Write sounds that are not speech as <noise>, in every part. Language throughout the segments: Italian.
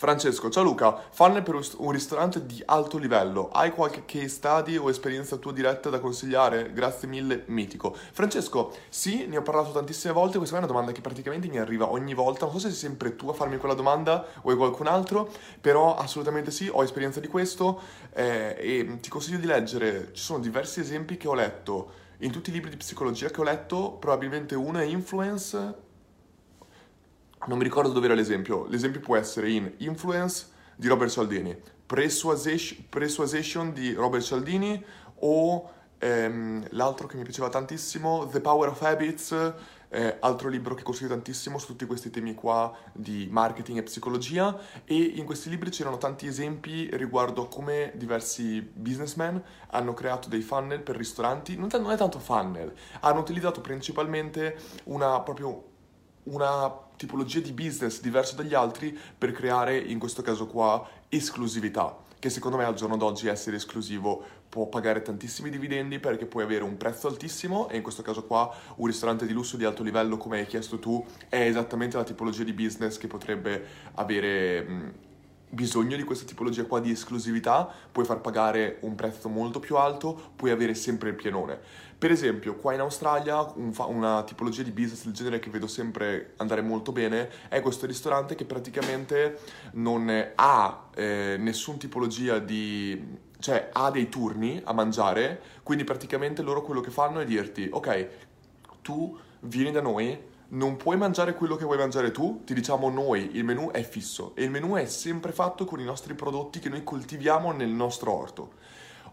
Francesco, ciao Luca, funnel per un ristorante di alto livello, hai qualche case study o esperienza tua diretta da consigliare? Grazie mille, mitico. Francesco, sì, ne ho parlato tantissime volte, questa è una domanda che praticamente mi arriva ogni volta, non so se sei sempre tu a farmi quella domanda o è qualcun altro, però assolutamente sì, ho esperienza di questo eh, e ti consiglio di leggere, ci sono diversi esempi che ho letto in tutti i libri di psicologia che ho letto, probabilmente uno è Influence non mi ricordo dove era l'esempio, l'esempio può essere in Influence di Robert Cialdini, Persuasion, di Robert Cialdini o ehm, l'altro che mi piaceva tantissimo, The Power of Habits, eh, altro libro che consiglio tantissimo su tutti questi temi qua di marketing e psicologia. E in questi libri c'erano tanti esempi riguardo come diversi businessmen hanno creato dei funnel per ristoranti, non è tanto funnel, hanno utilizzato principalmente una proprio una tipologia di business diversa dagli altri per creare, in questo caso qua, esclusività, che secondo me al giorno d'oggi essere esclusivo può pagare tantissimi dividendi perché puoi avere un prezzo altissimo e in questo caso qua un ristorante di lusso di alto livello come hai chiesto tu è esattamente la tipologia di business che potrebbe avere bisogno di questa tipologia qua di esclusività, puoi far pagare un prezzo molto più alto, puoi avere sempre il pienone. Per esempio, qua in Australia un fa- una tipologia di business del genere che vedo sempre andare molto bene è questo ristorante che praticamente non ha eh, nessun tipologia di... cioè ha dei turni a mangiare, quindi praticamente loro quello che fanno è dirti ok, tu vieni da noi, non puoi mangiare quello che vuoi mangiare tu, ti diciamo noi, il menù è fisso e il menù è sempre fatto con i nostri prodotti che noi coltiviamo nel nostro orto.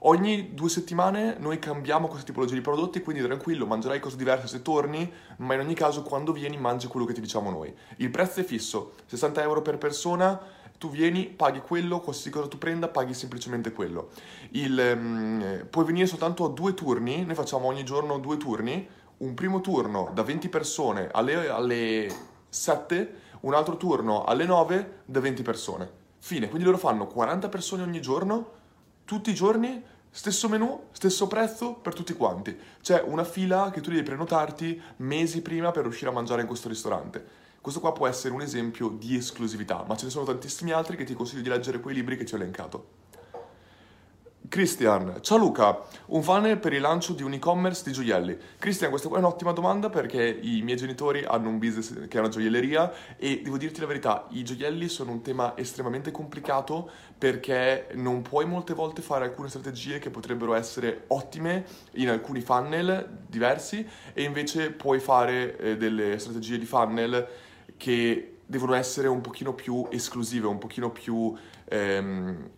Ogni due settimane noi cambiamo questa tipologia di prodotti, quindi tranquillo, mangerai cose diverse se torni, ma in ogni caso quando vieni mangi quello che ti diciamo noi. Il prezzo è fisso, 60 euro per persona, tu vieni, paghi quello, qualsiasi cosa tu prenda, paghi semplicemente quello. Il, um, puoi venire soltanto a due turni, noi facciamo ogni giorno due turni, un primo turno da 20 persone alle, alle 7, un altro turno alle 9 da 20 persone. Fine, quindi loro fanno 40 persone ogni giorno, tutti i giorni, stesso menù, stesso prezzo per tutti quanti. C'è una fila che tu devi prenotarti mesi prima per riuscire a mangiare in questo ristorante. Questo qua può essere un esempio di esclusività, ma ce ne sono tantissimi altri che ti consiglio di leggere quei libri che ti ho elencato. Christian, ciao Luca, un funnel per il lancio di un e-commerce di gioielli. Christian, questa è un'ottima domanda perché i miei genitori hanno un business che è una gioielleria e devo dirti la verità, i gioielli sono un tema estremamente complicato perché non puoi molte volte fare alcune strategie che potrebbero essere ottime in alcuni funnel diversi e invece puoi fare eh, delle strategie di funnel che devono essere un pochino più esclusive, un pochino più... Ehm,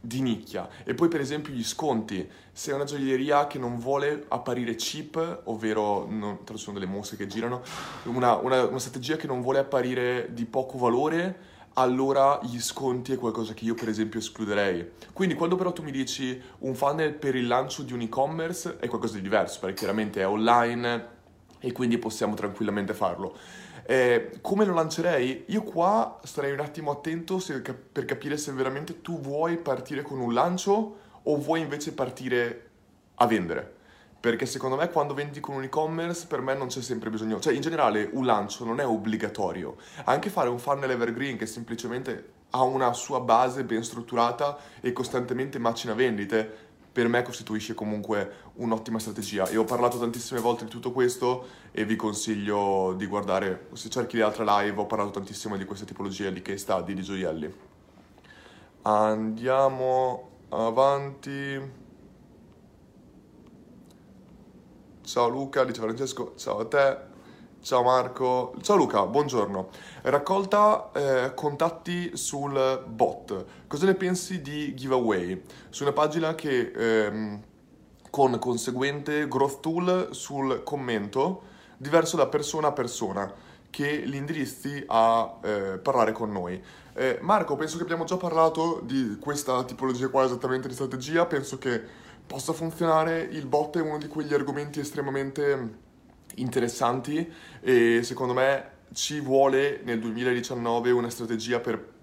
di nicchia. E poi per esempio gli sconti, se è una gioielleria che non vuole apparire cheap, ovvero, non, tra sono delle mosse che girano, una, una, una strategia che non vuole apparire di poco valore, allora gli sconti è qualcosa che io per esempio escluderei. Quindi quando però tu mi dici un funnel per il lancio di un e-commerce è qualcosa di diverso, perché chiaramente è online e quindi possiamo tranquillamente farlo. Eh, come lo lancerei? Io qua starei un attimo attento se, per capire se veramente tu vuoi partire con un lancio o vuoi invece partire a vendere. Perché secondo me quando vendi con un e-commerce per me non c'è sempre bisogno, cioè in generale un lancio non è obbligatorio. Anche fare un funnel evergreen che semplicemente ha una sua base ben strutturata e costantemente macina vendite, per me costituisce comunque un'ottima strategia. Io ho parlato tantissime volte di tutto questo e vi consiglio di guardare, se cerchi le altre live, ho parlato tantissimo di questa tipologia di case study di gioielli. Andiamo avanti. Ciao Luca, dice Francesco, ciao a te. Ciao Marco, ciao Luca, buongiorno. Raccolta eh, contatti sul bot. Cosa ne pensi di giveaway? Su una pagina che ehm, con conseguente growth tool sul commento diverso da persona a persona che li indirizzi a eh, parlare con noi. Eh, Marco, penso che abbiamo già parlato di questa tipologia qua esattamente di strategia, penso che possa funzionare, il bot è uno di quegli argomenti estremamente interessanti e secondo me ci vuole nel 2019 una strategia per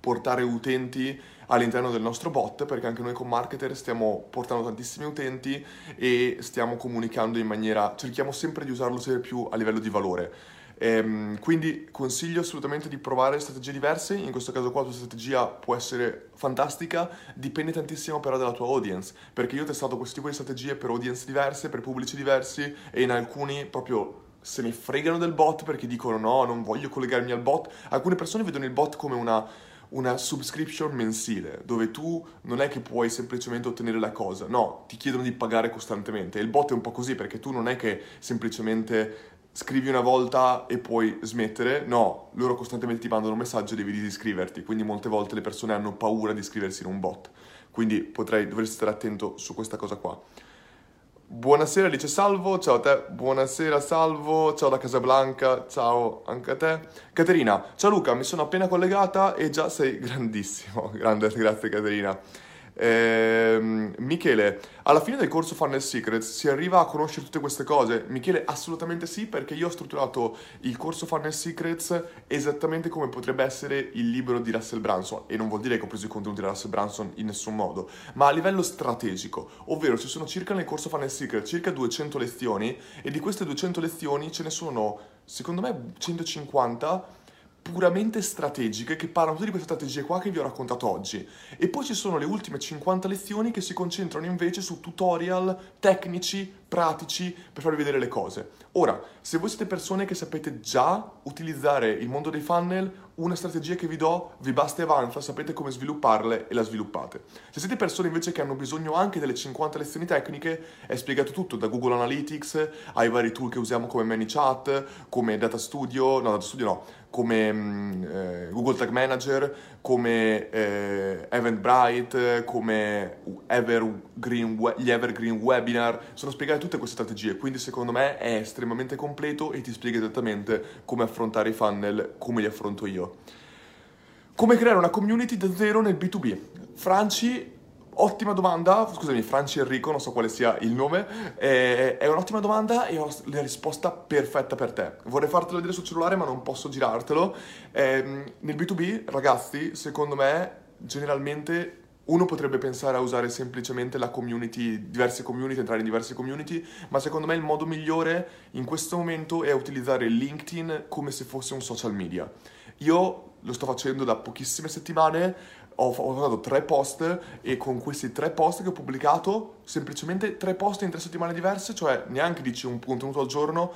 portare utenti all'interno del nostro bot perché anche noi con marketer stiamo portando tantissimi utenti e stiamo comunicando in maniera cerchiamo sempre di usarlo sempre più a livello di valore Ehm, quindi consiglio assolutamente di provare strategie diverse, in questo caso qua la tua strategia può essere fantastica, dipende tantissimo però dalla tua audience, perché io ho testato questo tipo di strategie per audience diverse, per pubblici diversi e in alcuni proprio se ne fregano del bot perché dicono no, non voglio collegarmi al bot. Alcune persone vedono il bot come una, una subscription mensile, dove tu non è che puoi semplicemente ottenere la cosa, no, ti chiedono di pagare costantemente. E il bot è un po' così perché tu non è che semplicemente scrivi una volta e puoi smettere, no, loro costantemente ti mandano un messaggio e devi disiscriverti, quindi molte volte le persone hanno paura di iscriversi in un bot. Quindi potrei, dovresti stare attento su questa cosa qua. Buonasera, dice Salvo, ciao a te, buonasera Salvo, ciao da Casablanca, ciao anche a te. Caterina, ciao Luca, mi sono appena collegata e già sei <laughs> grandissimo, grande, grazie Caterina. Eh, Michele, alla fine del corso Funnel Secrets si arriva a conoscere tutte queste cose? Michele, assolutamente sì, perché io ho strutturato il corso Funnel Secrets esattamente come potrebbe essere il libro di Russell Branson, e non vuol dire che ho preso i contenuti di Russell Branson in nessun modo, ma a livello strategico, ovvero ci sono circa nel corso Funnel Secrets circa 200 lezioni, e di queste 200 lezioni ce ne sono, secondo me, 150 puramente strategiche che parlano tutte di queste strategie qua che vi ho raccontato oggi. E poi ci sono le ultime 50 lezioni che si concentrano invece su tutorial tecnici, pratici, per farvi vedere le cose. Ora, se voi siete persone che sapete già utilizzare il mondo dei funnel, una strategia che vi do vi basta e avanza, sapete come svilupparle e la sviluppate. Se siete persone invece che hanno bisogno anche delle 50 lezioni tecniche, è spiegato tutto, da Google Analytics ai vari tool che usiamo come ManyChat, come Data Studio, no, Data Studio no, come mm, eh, Google Tag Manager, come eh, Eventbrite, come Evergreen, gli Evergreen Webinar, sono spiegate tutte queste strategie, quindi secondo me è estremamente completo e ti spiega esattamente come affrontare i funnel come li affronto io. Come creare una community da zero nel B2B? Franci Ottima domanda, scusami, Franci Enrico, non so quale sia il nome, eh, è un'ottima domanda e ho la risposta perfetta per te. Vorrei fartelo vedere sul cellulare ma non posso girartelo. Eh, nel B2B, ragazzi, secondo me, generalmente uno potrebbe pensare a usare semplicemente la community, diverse community, entrare in diverse community, ma secondo me il modo migliore in questo momento è utilizzare LinkedIn come se fosse un social media. Io lo sto facendo da pochissime settimane, ho, fatto tre post e con questi tre post che ho pubblicato, semplicemente tre post in tre settimane diverse, cioè neanche dici un contenuto al giorno,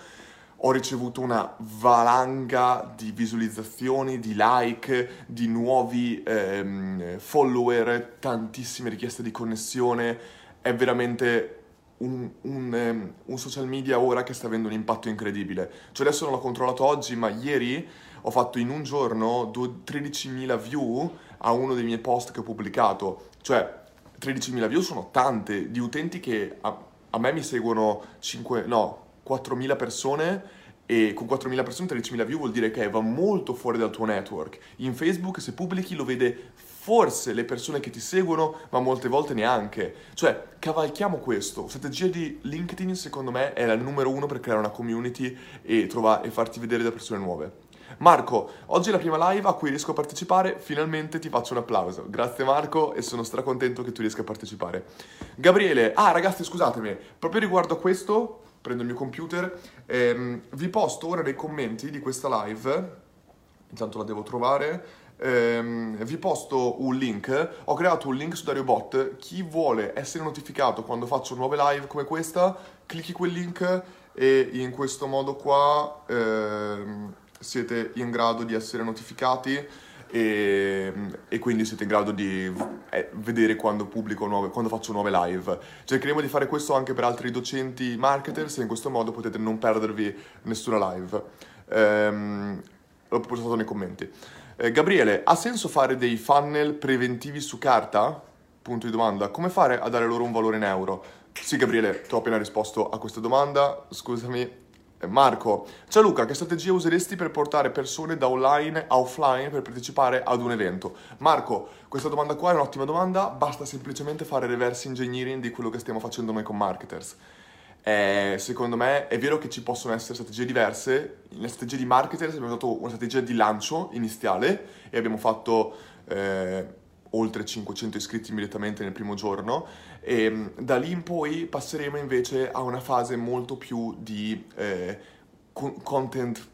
ho ricevuto una valanga di visualizzazioni, di like, di nuovi ehm, follower, tantissime richieste di connessione. È veramente un, un, um, un, social media ora che sta avendo un impatto incredibile. Cioè adesso non l'ho controllato oggi, ma ieri ho fatto in un giorno 13.000 view a uno dei miei post che ho pubblicato. Cioè 13.000 view sono tante di utenti che a, a me mi seguono 5, no, 4.000 persone e con 4.000 persone 13.000 view vuol dire che va molto fuori dal tuo network. In Facebook se pubblichi lo vede forse le persone che ti seguono, ma molte volte neanche. Cioè, cavalchiamo questo. Strategia di LinkedIn secondo me è la numero uno per creare una community e, trova- e farti vedere da persone nuove. Marco, oggi è la prima live a cui riesco a partecipare, finalmente ti faccio un applauso. Grazie Marco e sono stracontento che tu riesca a partecipare. Gabriele, ah ragazzi scusatemi, proprio riguardo a questo, prendo il mio computer, ehm, vi posto ora nei commenti di questa live, intanto la devo trovare, ehm, vi posto un link, ho creato un link su DarioBot, chi vuole essere notificato quando faccio nuove live come questa, clicchi quel link e in questo modo qua ehm, siete in grado di essere notificati e, e, quindi siete in grado di eh, vedere quando pubblico nuove, quando faccio nuove live. Cercheremo di fare questo anche per altri docenti marketers e in questo modo potete non perdervi nessuna live. Ehm, l'ho postato nei commenti. Eh, Gabriele, ha senso fare dei funnel preventivi su carta? Punto di domanda. Come fare a dare loro un valore in euro? Sì, Gabriele, ti ho appena risposto a questa domanda. Scusami, Marco, ciao Luca, che strategia useresti per portare persone da online a offline per partecipare ad un evento? Marco, questa domanda qua è un'ottima domanda, basta semplicemente fare reverse engineering di quello che stiamo facendo noi con marketers. Eh, secondo me è vero che ci possono essere strategie diverse, nella strategia di marketers abbiamo dato una strategia di lancio iniziale e abbiamo fatto eh, oltre 500 iscritti immediatamente nel primo giorno e mm, da lì in poi passeremo invece a una fase molto più di eh, content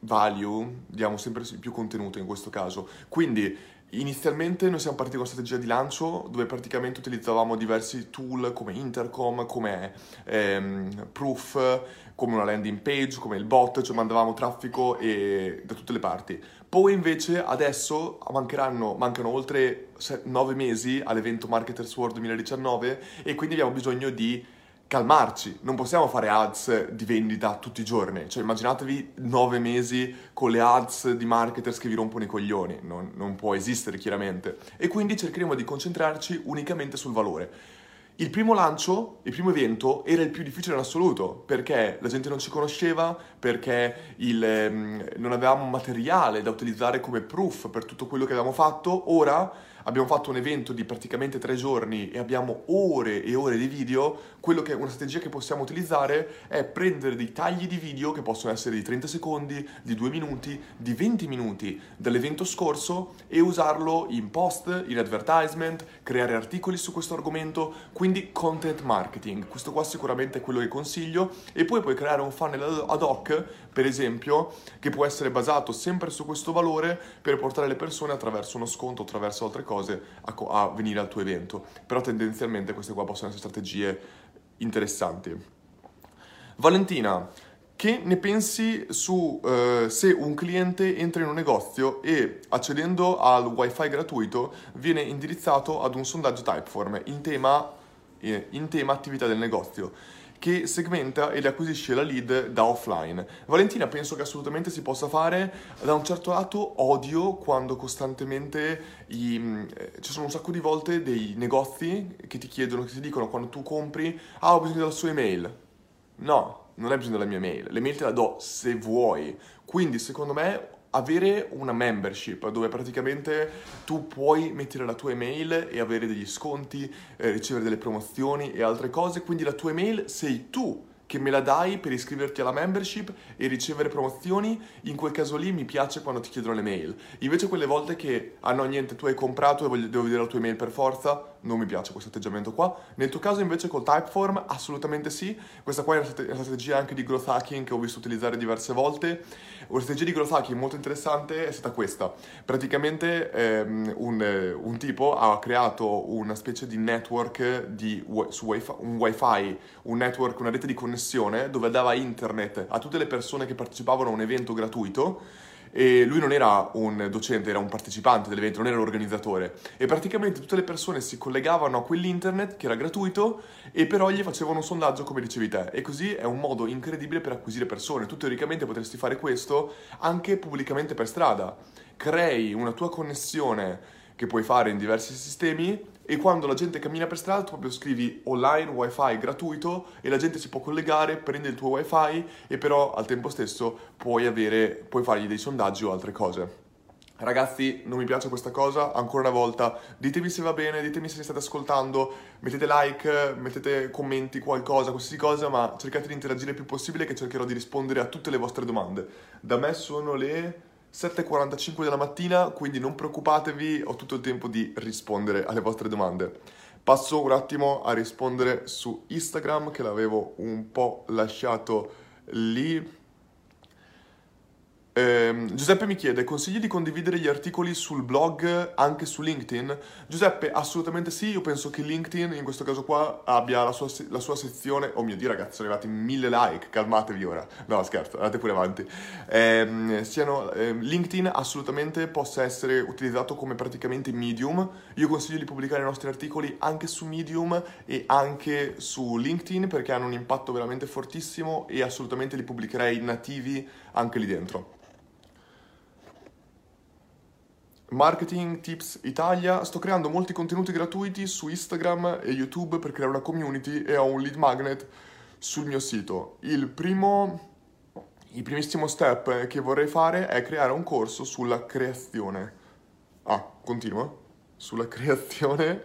value, diamo sempre più contenuto in questo caso. Quindi inizialmente noi siamo partiti con una strategia di lancio dove praticamente utilizzavamo diversi tool come Intercom, come ehm, Proof, come una landing page, come il bot, cioè mandavamo traffico e, da tutte le parti. Poi invece adesso mancano oltre 9 mesi all'evento Marketers World 2019 e quindi abbiamo bisogno di calmarci, non possiamo fare ads di vendita tutti i giorni, cioè immaginatevi nove mesi con le ads di marketers che vi rompono i coglioni, non, non può esistere chiaramente, e quindi cercheremo di concentrarci unicamente sul valore. Il primo lancio, il primo evento, era il più difficile in assoluto perché la gente non ci conosceva, perché il, ehm, non avevamo materiale da utilizzare come proof per tutto quello che avevamo fatto. Ora abbiamo fatto un evento di praticamente tre giorni e abbiamo ore e ore di video, quello che è una strategia che possiamo utilizzare è prendere dei tagli di video che possono essere di 30 secondi, di 2 minuti, di 20 minuti dall'evento scorso e usarlo in post, in advertisement, creare articoli su questo argomento, quindi content marketing. Questo qua sicuramente è quello che consiglio e poi puoi creare un funnel ad hoc, per esempio, che può essere basato sempre su questo valore per portare le persone attraverso uno sconto, attraverso altre cose a, a venire al tuo evento. Però tendenzialmente queste qua possono essere strategie interessanti. Valentina, che ne pensi su uh, se un cliente entra in un negozio e accedendo al wifi gratuito viene indirizzato ad un sondaggio Typeform in tema, eh, in tema attività del negozio? Che segmenta ed acquisisce la lead da offline. Valentina penso che assolutamente si possa fare, da un certo lato odio quando costantemente i, eh, ci sono un sacco di volte dei negozi che ti chiedono, che ti dicono quando tu compri, ah ho bisogno della sua email. No, non hai bisogno della mia mail, l'email te la do se vuoi. Quindi secondo me avere una membership dove praticamente tu puoi mettere la tua email e avere degli sconti, eh, ricevere delle promozioni e altre cose, quindi la tua email sei tu che me la dai per iscriverti alla membership e ricevere promozioni, in quel caso lì mi piace quando ti chiedono le mail. Invece quelle volte che, ah niente, tu hai comprato e voglio, devo vedere la tua email per forza, non mi piace questo atteggiamento qua. Nel tuo caso invece col Typeform assolutamente sì, questa qua è una strategia anche di growth hacking che ho visto utilizzare diverse volte. Una strategia di growth hacking molto interessante è stata questa. Praticamente ehm, un, un, tipo ha creato una specie di network di, su wifi, un wifi, un network, una rete di connessione dove dava internet a tutte le persone che partecipavano a un evento gratuito e lui non era un docente, era un partecipante dell'evento, non era l'organizzatore e praticamente tutte le persone si collegavano a quell'internet che era gratuito e però gli facevano un sondaggio come dicevi te e così è un modo incredibile per acquisire persone. Tu teoricamente potresti fare questo anche pubblicamente per strada. Crei una tua connessione che puoi fare in diversi sistemi e quando la gente cammina per strada tu proprio scrivi online wifi gratuito e la gente si può collegare, prende il tuo wifi e però al tempo stesso puoi, avere, puoi fargli dei sondaggi o altre cose. Ragazzi, non mi piace questa cosa, ancora una volta, ditemi se va bene, ditemi se mi state ascoltando, mettete like, mettete commenti, qualcosa, qualsiasi cosa, ma cercate di interagire il più possibile che cercherò di rispondere a tutte le vostre domande. Da me sono le 7.45 della mattina, quindi non preoccupatevi, ho tutto il tempo di rispondere alle vostre domande. Passo un attimo a rispondere su Instagram che l'avevo un po' lasciato lì. Eh, Giuseppe mi chiede, consigli di condividere gli articoli sul blog anche su LinkedIn? Giuseppe, assolutamente sì, io penso che LinkedIn in questo caso qua abbia la sua, la sua sezione, oh mio dio ragazzi, sono arrivati mille like, calmatevi ora, no scherzo, andate pure avanti. Eh, siano, eh, LinkedIn assolutamente possa essere utilizzato come praticamente medium, io consiglio di pubblicare i nostri articoli anche su Medium e anche su LinkedIn perché hanno un impatto veramente fortissimo e assolutamente li pubblicherei nativi anche lì dentro. Marketing Tips Italia, sto creando molti contenuti gratuiti su Instagram e YouTube per creare una community e ho un lead magnet sul mio sito. Il primo, il primissimo step che vorrei fare è creare un corso sulla creazione. Ah, continuo? Sulla <laughs> creazione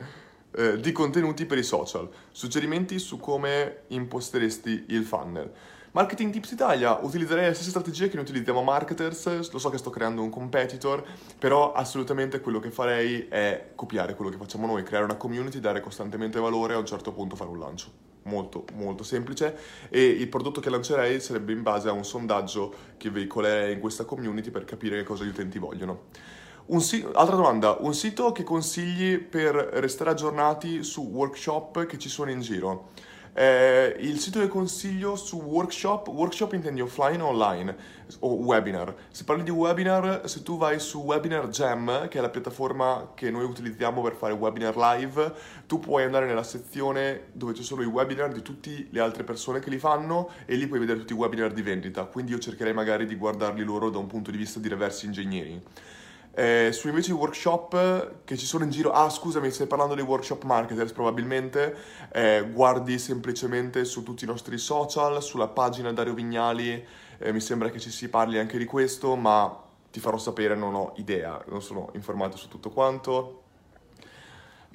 eh, di contenuti per i social. Suggerimenti su come imposteresti il funnel. Marketing Tips Italia, utilizzerei le stesse strategie che noi utilizziamo marketers, lo so che sto creando un competitor, però assolutamente quello che farei è copiare quello che facciamo noi, creare una community, dare costantemente valore e a un certo punto fare un lancio. molto molto semplice e il prodotto che lancerei sarebbe in base a un sondaggio che veicolerei in questa community per capire che cosa gli utenti vogliono. Si- altra domanda, un sito che consigli per restare aggiornati su workshop che ci sono in giro? Eh, il sito che consiglio su workshop, workshop intendi offline o online o webinar. Se parli di webinar, se tu vai su Webinar Jam, che è la piattaforma che noi utilizziamo per fare webinar live, tu puoi andare nella sezione dove ci sono i webinar di tutte le altre persone che li fanno e lì puoi vedere tutti i webinar di vendita. Quindi io cercherei magari di guardarli loro da un punto di vista di reversi ingegneri. Eh, su invece i workshop che ci sono in giro, ah scusami, stai parlando dei workshop marketers probabilmente, eh, guardi semplicemente su tutti i nostri social, sulla pagina Dario Vignali, eh, mi sembra che ci si parli anche di questo, ma ti farò sapere, non ho idea, non sono informato su tutto quanto.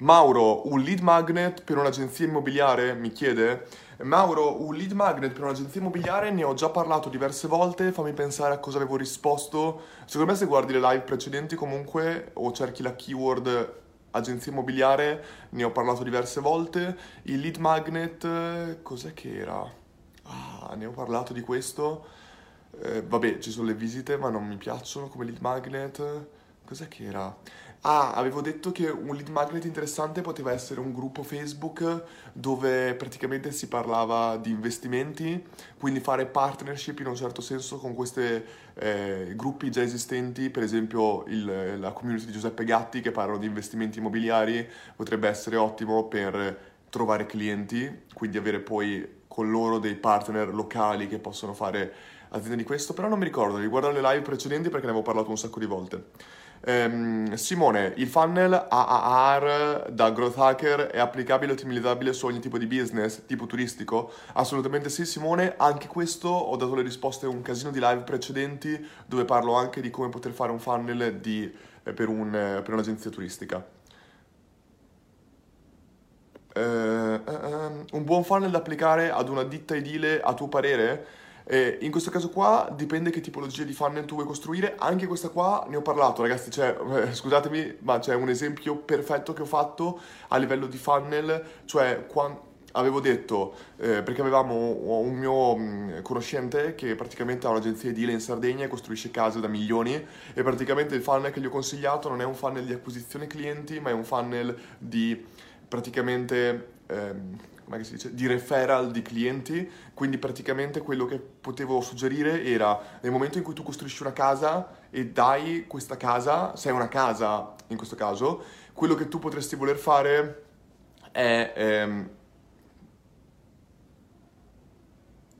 Mauro, un lead magnet per un'agenzia immobiliare? Mi chiede. Mauro, un lead magnet per un'agenzia immobiliare ne ho già parlato diverse volte, fammi pensare a cosa avevo risposto. Secondo me se guardi le live precedenti comunque o cerchi la keyword agenzia immobiliare, ne ho parlato diverse volte. Il lead magnet, cos'è che era? Ah, ne ho parlato di questo. Eh, vabbè, ci sono le visite, ma non mi piacciono come lead magnet. Cos'è che era? Ah, avevo detto che un lead magnet interessante poteva essere un gruppo Facebook dove praticamente si parlava di investimenti, quindi fare partnership in un certo senso con questi eh, gruppi già esistenti, per esempio il, la community di Giuseppe Gatti che parlano di investimenti immobiliari, potrebbe essere ottimo per trovare clienti, quindi avere poi con loro dei partner locali che possono fare aziende di questo, però non mi ricordo, riguardo le live precedenti perché ne avevo parlato un sacco di volte. Um, Simone, il funnel AAR da Growth Hacker è applicabile e ottimizzabile su ogni tipo di business, tipo turistico? Assolutamente sì, Simone. Anche questo ho dato le risposte a un casino di live precedenti dove parlo anche di come poter fare un funnel di, eh, per, un, eh, per, un'agenzia turistica. Uh, uh, un buon funnel da applicare ad una ditta edile, a tuo parere? Eh, in questo caso qua dipende che tipologia di funnel tu vuoi costruire, anche questa qua ne ho parlato ragazzi, cioè, eh, <laughs> scusatemi ma c'è un esempio perfetto che ho fatto a livello di funnel, cioè quando avevo detto, eh, perché avevamo un mio mh, mm, conoscente che praticamente ha un'agenzia edile in Sardegna e costruisce case da milioni e praticamente il funnel che gli ho consigliato non è un funnel di acquisizione clienti ma è un funnel di praticamente... Ehm, come si dice, di referral di clienti, quindi praticamente quello che potevo suggerire era nel momento in cui tu costruisci una casa e dai questa casa, se è una casa in questo caso, quello che tu potresti voler fare è... Ehm,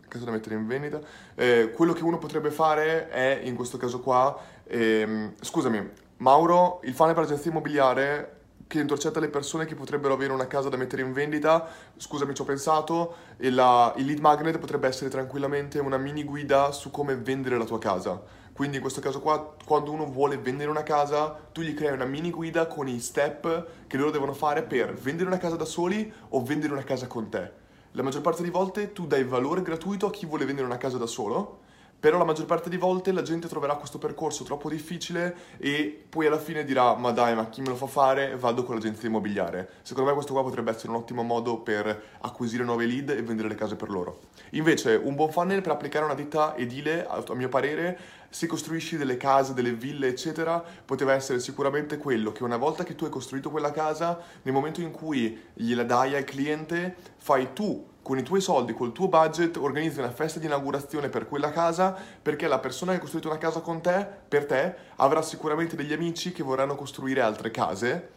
casa da mettere in vendita. Eh, quello che uno potrebbe fare è, in questo caso qua, ehm, scusami, Mauro, il funnel per agenzia immobiliare che intercetta le persone che potrebbero avere una casa da mettere in vendita, scusami ci ho pensato, e la, il lead magnet potrebbe essere tranquillamente una mini guida su come vendere la tua casa. Quindi in questo caso qua, quando uno vuole vendere una casa, tu gli crei una mini guida con i step che loro devono fare per vendere una casa da soli o vendere una casa con te. La maggior parte delle volte tu dai valore gratuito a chi vuole vendere una casa da solo però la maggior parte delle volte la gente troverà questo percorso troppo difficile e poi alla fine dirà ma dai ma chi me lo fa fare vado con l'agenzia immobiliare. Secondo me questo qua potrebbe essere un ottimo modo per acquisire nuove lead e vendere le case per loro. Invece un buon funnel per applicare una ditta edile a mio parere se costruisci delle case, delle ville eccetera poteva essere sicuramente quello che una volta che tu hai costruito quella casa nel momento in cui gliela dai al cliente fai tu con i tuoi soldi, col tuo budget, organizzi una festa di inaugurazione per quella casa perché la persona che ha costruito una casa con te, per te, avrà sicuramente degli amici che vorranno costruire altre case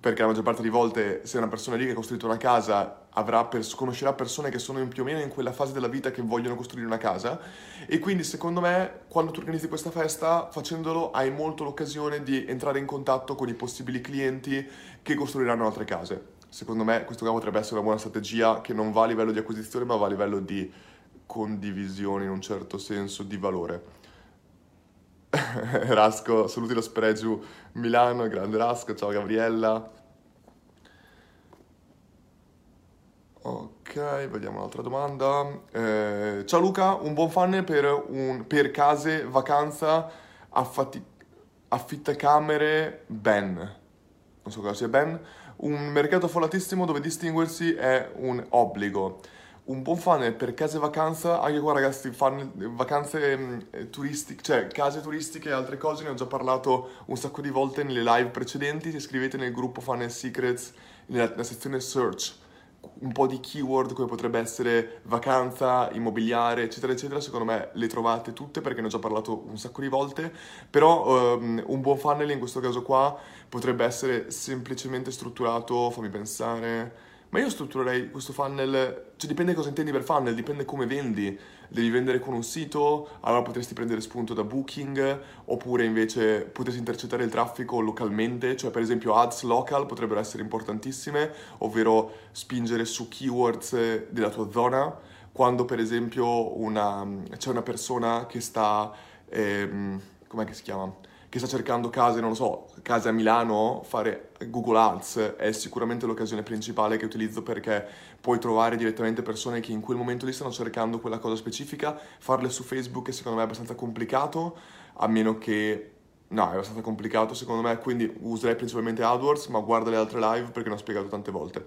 perché la maggior parte delle volte se una persona lì che ha costruito una casa per, conoscerà persone che sono in più o meno in quella fase della vita che vogliono costruire una casa. E quindi secondo me quando tu organizzi questa festa facendolo hai molto l'occasione di entrare in contatto con i possibili clienti che costruiranno altre case secondo me questo qua potrebbe essere una buona strategia che non va a livello di acquisizione ma va a livello di condivisione in un certo senso di valore. <laughs> Rasco, saluti lo Spregiu Milano, grande Rasco, ciao Gabriella. Ok, vediamo un'altra domanda. Eh, ciao Luca, un buon funnel per, un, per case, vacanza, affatti, affittacamere, Ben. Non so cosa sia Ben un mercato affollatissimo dove distinguersi è un obbligo. Un buon funnel per case vacanza, anche qua ragazzi, funnel, vacanze mm, turistiche, cioè case turistiche e altre cose, ne ho già parlato un sacco di volte nelle live precedenti, se iscrivete nel gruppo Funnel Secrets, nella, nella sezione search, un po' di keyword come potrebbe essere vacanza, immobiliare, eccetera, eccetera, secondo me le trovate tutte perché ne ho già parlato un sacco di volte, però um, un buon funnel in questo caso qua potrebbe essere semplicemente strutturato, fammi pensare ma io strutturerei questo funnel, cioè dipende cosa intendi per funnel, dipende come vendi. Devi vendere con un sito, allora potresti prendere spunto da Booking, oppure invece potresti intercettare il traffico localmente, cioè per esempio ads local potrebbero essere importantissime, ovvero spingere su keywords della tua zona, quando per esempio una, c'è una persona che sta, ehm, com'è che si chiama? Che sta cercando case, non lo so, case a Milano, fare Google Ads è sicuramente l'occasione principale che utilizzo perché puoi trovare direttamente persone che in quel momento lì stanno cercando quella cosa specifica, farle su Facebook è secondo me abbastanza complicato, a meno che... No, è abbastanza complicato secondo me, quindi userei principalmente AdWords, ma guarda le altre live perché ne ho spiegato tante volte.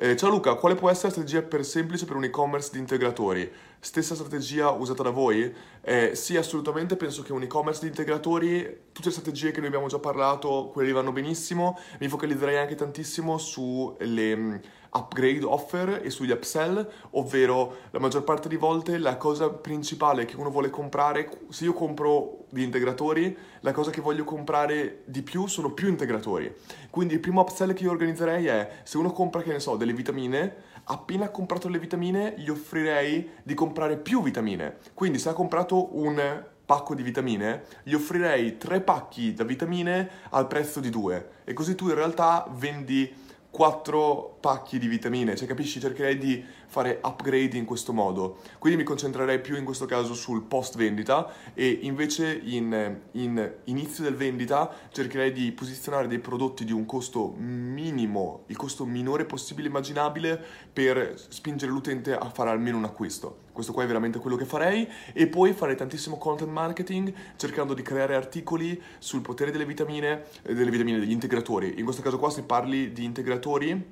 Eh, ciao Luca, quale può essere la strategia per semplice per un e-commerce di integratori? Stessa strategia usata da voi? Eh, sì, assolutamente, penso che un e-commerce di integratori, tutte le strategie che noi abbiamo già parlato, quelle vanno benissimo, mi focalizzerei anche tantissimo sulle upgrade offer e sugli upsell, ovvero la maggior parte di volte la cosa principale che uno vuole comprare, se io compro di integratori, la cosa che voglio comprare di più sono più integratori. Quindi il primo upsell che io organizzerei è se uno compra, che ne so, delle vitamine, appena comprato le vitamine gli offrirei di comprare più vitamine. Quindi se ha comprato un pacco di vitamine, gli offrirei tre pacchi da vitamine al prezzo di due e così tu in realtà vendi quattro pacchi di vitamine, cioè capisci? Cercherei di fare upgrade in questo modo. Quindi mi concentrerei più in questo caso sul post vendita e invece in, in, inizio del vendita cercherei di posizionare dei prodotti di un costo minimo, il costo minore possibile immaginabile per spingere l'utente a fare almeno un acquisto. Questo qua è veramente quello che farei e poi fare tantissimo content marketing cercando di creare articoli sul potere delle vitamine, eh, delle vitamine degli integratori. In questo caso qua se parli di integratori,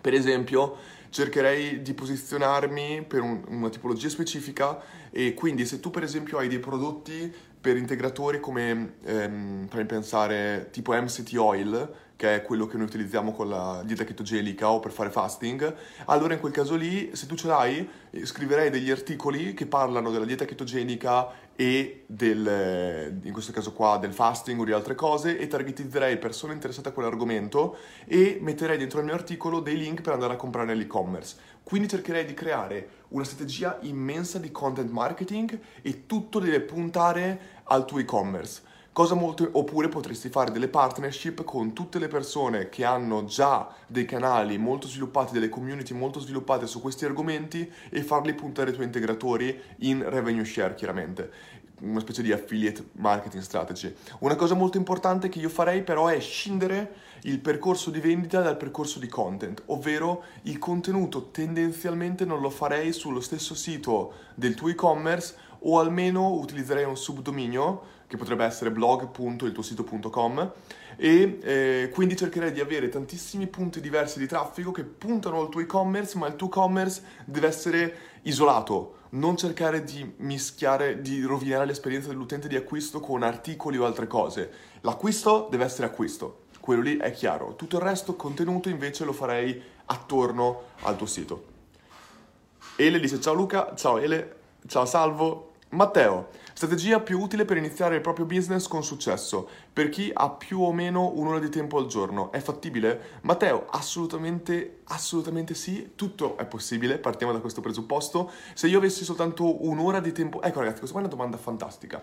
per esempio, cercherei di posizionarmi per un, una tipologia specifica e quindi se tu per esempio hai dei prodotti per integratori come, ehm, fammi pensare, tipo MCT Oil, che è quello che noi utilizziamo con la dieta chetogenica o per fare fasting, allora in quel caso lì, se tu ce l'hai, scriverei degli articoli che parlano della dieta chetogenica e del, in questo caso qua del fasting o di altre cose e targetizzerei persone interessate a quell'argomento e metterei dentro il mio articolo dei link per andare a comprare nell'e-commerce. Quindi cercherei di creare una strategia immensa di content marketing e tutto deve puntare al tuo e-commerce. Molto, oppure potresti fare delle partnership con tutte le persone che hanno già dei canali molto sviluppati, delle community molto sviluppate su questi argomenti e farli puntare ai tuoi integratori in revenue share chiaramente una specie di affiliate marketing strategy. Una cosa molto importante che io farei però è scindere il percorso di vendita dal percorso di content, ovvero il contenuto tendenzialmente non lo farei sullo stesso sito del tuo e-commerce o almeno utilizzerei un subdominio che potrebbe essere blog.iltuosito.com e eh, quindi cercherei di avere tantissimi punti diversi di traffico che puntano al tuo e-commerce, ma il tuo e-commerce deve essere isolato, non cercare di mischiare, di rovinare l'esperienza dell'utente di acquisto con articoli o altre cose. L'acquisto deve essere acquisto, quello lì è chiaro. Tutto il resto, contenuto, invece lo farei attorno al tuo sito. Ele dice ciao Luca, ciao Ele, ciao Salvo, Matteo, strategia più utile per iniziare il proprio business con successo, per chi ha più o meno un'ora di tempo al giorno. È fattibile? Matteo, assolutamente, assolutamente sì, tutto è possibile, partiamo da questo presupposto. Se io avessi soltanto un'ora di tempo... Ecco ragazzi, questa è una domanda fantastica.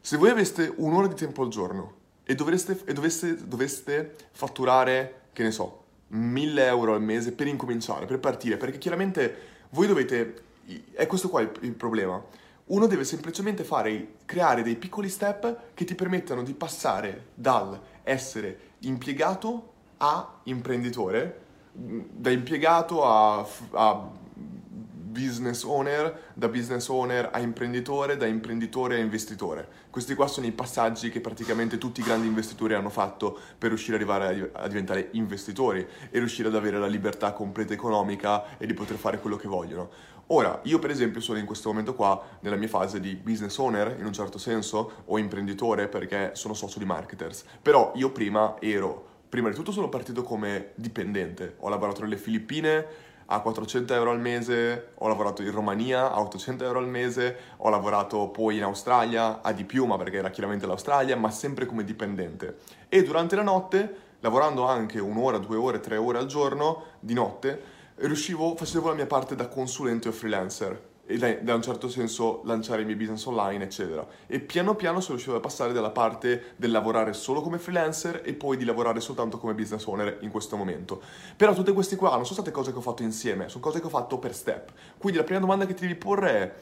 Se voi aveste un'ora di tempo al giorno e, dovreste, e doveste, doveste fatturare, che ne so, 1000 euro al mese per incominciare, per partire, perché chiaramente voi dovete è questo qua il, il problema. Uno deve semplicemente fare, creare dei piccoli step che ti permettano di passare dal essere impiegato a imprenditore, da impiegato a, a business owner, da business owner a imprenditore, da imprenditore a investitore. Questi qua sono i passaggi che praticamente tutti i grandi investitori hanno fatto per riuscire ad arrivare a diventare investitori e riuscire ad avere la libertà completa economica e di poter fare quello che vogliono. Ora, io per esempio sono in questo momento qua nella mia fase di business owner, in un certo senso, o imprenditore perché sono socio di marketers, però io prima ero, prima di tutto sono partito come dipendente, ho lavorato nelle Filippine a 400 euro al mese, ho lavorato in Romania a 800 euro al mese, ho lavorato poi in Australia a di più, ma perché era chiaramente l'Australia, ma sempre come dipendente. E durante la notte, lavorando anche un'ora, due ore, tre ore al giorno, di notte, riuscivo, facevo la mia parte da consulente o freelancer e da, da, un certo senso lanciare i miei business online, eccetera. E piano piano sono riuscito a passare dalla parte del lavorare solo come freelancer e poi di lavorare soltanto come business owner in questo momento. Però tutte queste qua non sono state cose che ho fatto insieme, sono cose che ho fatto per step. Quindi la prima domanda che ti devi porre è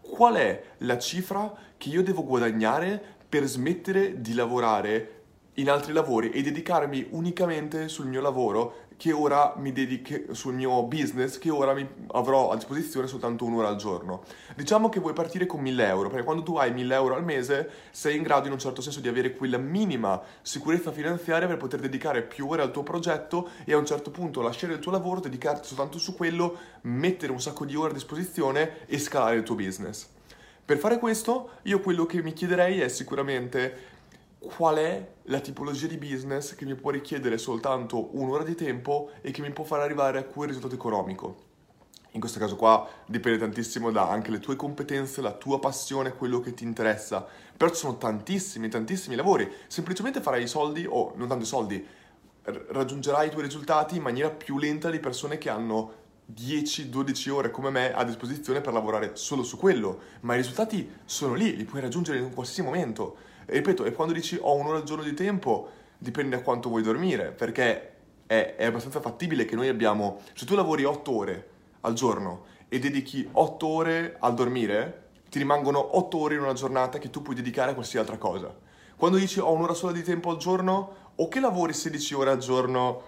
qual è la cifra che io devo guadagnare per smettere di lavorare in altri lavori e dedicarmi unicamente sul mio lavoro che ora mi dedichi sul mio business che ora avrò a disposizione soltanto un'ora al giorno. Diciamo che vuoi partire con 1000 euro, perché quando tu hai 1000 euro al mese sei in grado in un certo senso di avere quella minima sicurezza finanziaria per poter dedicare più ore al tuo progetto e a un certo punto lasciare il tuo lavoro, dedicarti soltanto su quello, mettere un sacco di ore a disposizione e scalare il tuo business. Per fare questo, io quello che mi chiederei è sicuramente qual è la tipologia di business che mi può richiedere soltanto un'ora di tempo e che mi può far arrivare a quel risultato economico. In questo caso qua dipende tantissimo da anche le tue competenze, la tua passione, quello che ti interessa. Però ci sono tantissimi, tantissimi lavori. Semplicemente farai i soldi, o non tanto i soldi, raggiungerai i tuoi risultati in maniera più lenta di persone che hanno 10-12 ore come me a disposizione per lavorare solo su quello. Ma i risultati sono lì, li puoi raggiungere in un qualsiasi momento. E ripeto, e quando dici ho un'ora al giorno di tempo, dipende da quanto vuoi dormire, perché è, è abbastanza fattibile che noi abbiamo, se tu lavori 8 ore al giorno e dedichi 8 ore al dormire, ti rimangono 8 ore in una giornata che tu puoi dedicare a qualsiasi altra cosa. Quando dici ho un'ora sola di tempo al giorno, o che lavori 16 ore al giorno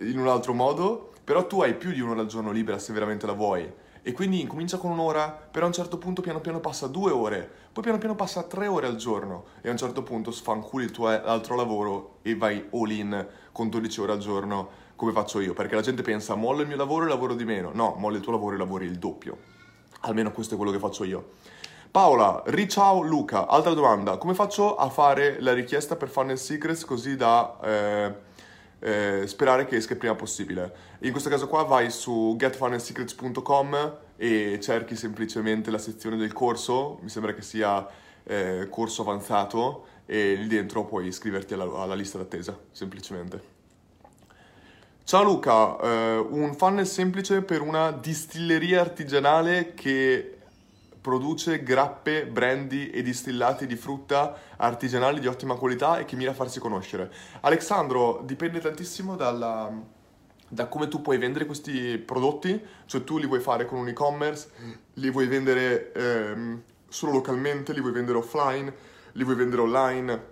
in un altro modo, però tu hai più di un'ora al giorno libera se veramente la vuoi e quindi incomincia con un'ora, però a un certo punto piano piano passa a due ore, poi piano piano passa tre ore al giorno e a un certo punto sfanculi il tuo altro lavoro e vai all in con 12 ore al giorno come faccio io, perché la gente pensa mollo il mio lavoro e lavoro di meno, no, mollo il tuo lavoro e lavori il doppio, almeno questo è quello che faccio io. Paola, riciao Luca, altra domanda, come faccio a fare la richiesta per Funnel Secrets così da... Eh, eh, sperare che esca il prima possibile. In questo caso qua vai su getfunnelsecrets.com e cerchi semplicemente la sezione del corso, mi sembra che sia eh, corso avanzato e lì dentro puoi iscriverti alla, alla lista d'attesa, semplicemente. Ciao Luca, eh, un funnel semplice per una distilleria artigianale che produce grappe, brandy e distillati di frutta artigianali di ottima qualità e che mira a farsi conoscere. Alessandro, dipende tantissimo dalla, da come tu puoi vendere questi prodotti, cioè tu li vuoi fare con un e-commerce, li vuoi vendere ehm, solo localmente, li vuoi vendere offline, li vuoi vendere online,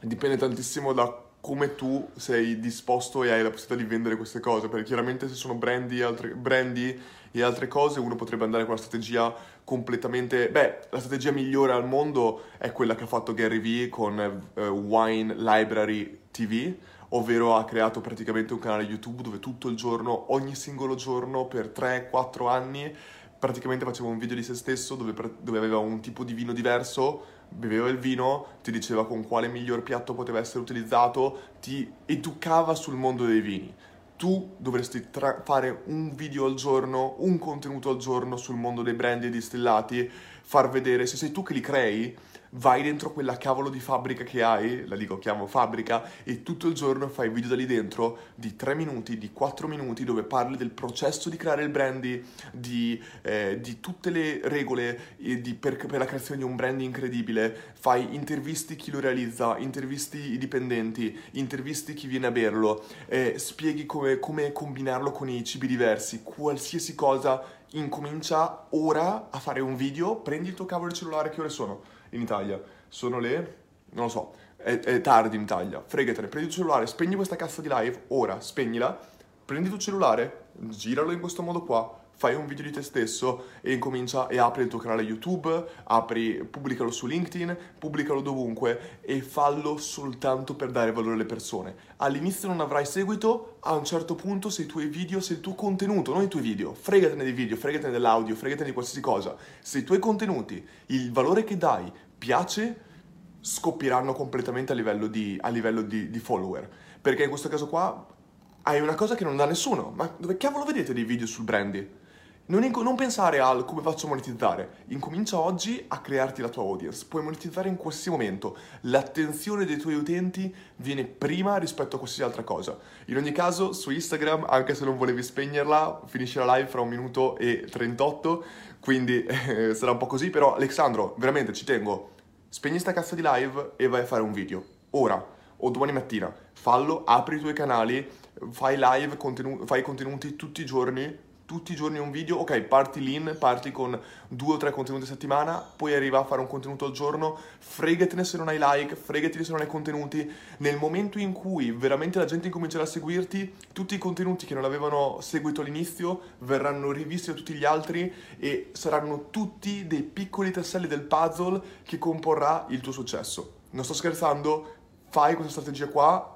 dipende tantissimo da come tu sei disposto e hai la possibilità di vendere queste cose, perché chiaramente se sono brandy altre, brandy e altre cose uno potrebbe andare con la strategia completamente... Beh, la strategia migliore al mondo è quella che ha fatto Gary Vee con uh, Wine Library TV, ovvero ha creato praticamente un canale YouTube dove tutto il giorno, ogni singolo giorno, per 3-4 anni, praticamente faceva un video di se stesso dove, dove aveva un tipo di vino diverso beveva il vino, ti diceva con quale miglior piatto poteva essere utilizzato, ti educava sul mondo dei vini. Tu dovresti tra- fare un video al giorno, un contenuto al giorno sul mondo dei brand e distillati, far vedere se sei tu che li crei, vai dentro quella cavolo di fabbrica che hai, la dico chiamo fabbrica, e tutto il giorno fai video da lì dentro di 3 minuti, di 4 minuti, dove parli del processo di creare il brandy, di, eh, di tutte le regole di, per, per, la creazione di un brand incredibile, fai intervisti chi lo realizza, intervisti i dipendenti, intervisti chi viene a berlo, eh, spieghi come, come combinarlo con i cibi diversi, qualsiasi cosa incomincia ora a fare un video, prendi il tuo cavolo cellulare, che ore sono? In Italia. Sono le... non lo so, è, è tardi in Italia. Fregatene, prendi il cellulare, spegni questa cassa di live, ora, spegnila, prendi il tuo cellulare, giralo in questo modo qua, fai un video di te stesso e incomincia e apri il tuo canale YouTube, apri, pubblicalo su LinkedIn, pubblicalo dovunque e fallo soltanto per dare valore alle persone. All'inizio non avrai seguito, a un certo punto se i tuoi video, se il tuo contenuto, non i tuoi video, fregatene dei video, fregatene dell'audio, fregatene di qualsiasi cosa, se i tuoi contenuti, il valore che dai piace, scoppieranno completamente a livello di, a livello di, di follower. Perché in questo caso qua hai una cosa che non dà nessuno. Ma dove cavolo vedete dei video sul brandy? Non, inco- non, pensare al come faccio a monetizzare. Incomincia oggi a crearti la tua audience. Puoi monetizzare in qualsiasi momento. L'attenzione dei tuoi utenti viene prima rispetto a qualsiasi altra cosa. In ogni caso, su Instagram, anche se non volevi spegnerla, finisce la live fra un minuto e 38. Quindi <laughs> eh, sarà un po' così. Però, Alessandro, veramente ci tengo spegni sta cazzo di live e vai a fare un video. Ora o domani mattina. Fallo, apri i tuoi canali, fai live, contenu- fai contenuti tutti i giorni, tutti i giorni un video, ok, parti lean, parti con due o tre contenuti a settimana, poi arriva a fare un contenuto al giorno, fregatene se non hai like, fregatene se non hai contenuti. Nel momento in cui veramente la gente incomincerà a seguirti, tutti i contenuti che non avevano seguito all'inizio verranno rivisti da tutti gli altri e saranno tutti dei piccoli tasselli del puzzle che comporrà il tuo successo. Non sto scherzando, fai questa strategia qua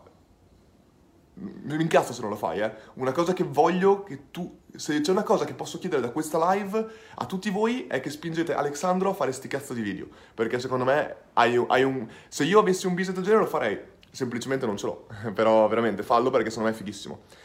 mi incazzo se non lo fai, eh. Una cosa che voglio che tu. Se c'è una cosa che posso chiedere da questa live a tutti voi è che spingete Alessandro a fare sti cazzo di video. Perché secondo me hai, hai un. Se io avessi un business del genere lo farei. Semplicemente non ce l'ho. <laughs> Però veramente fallo perché secondo me è fighissimo.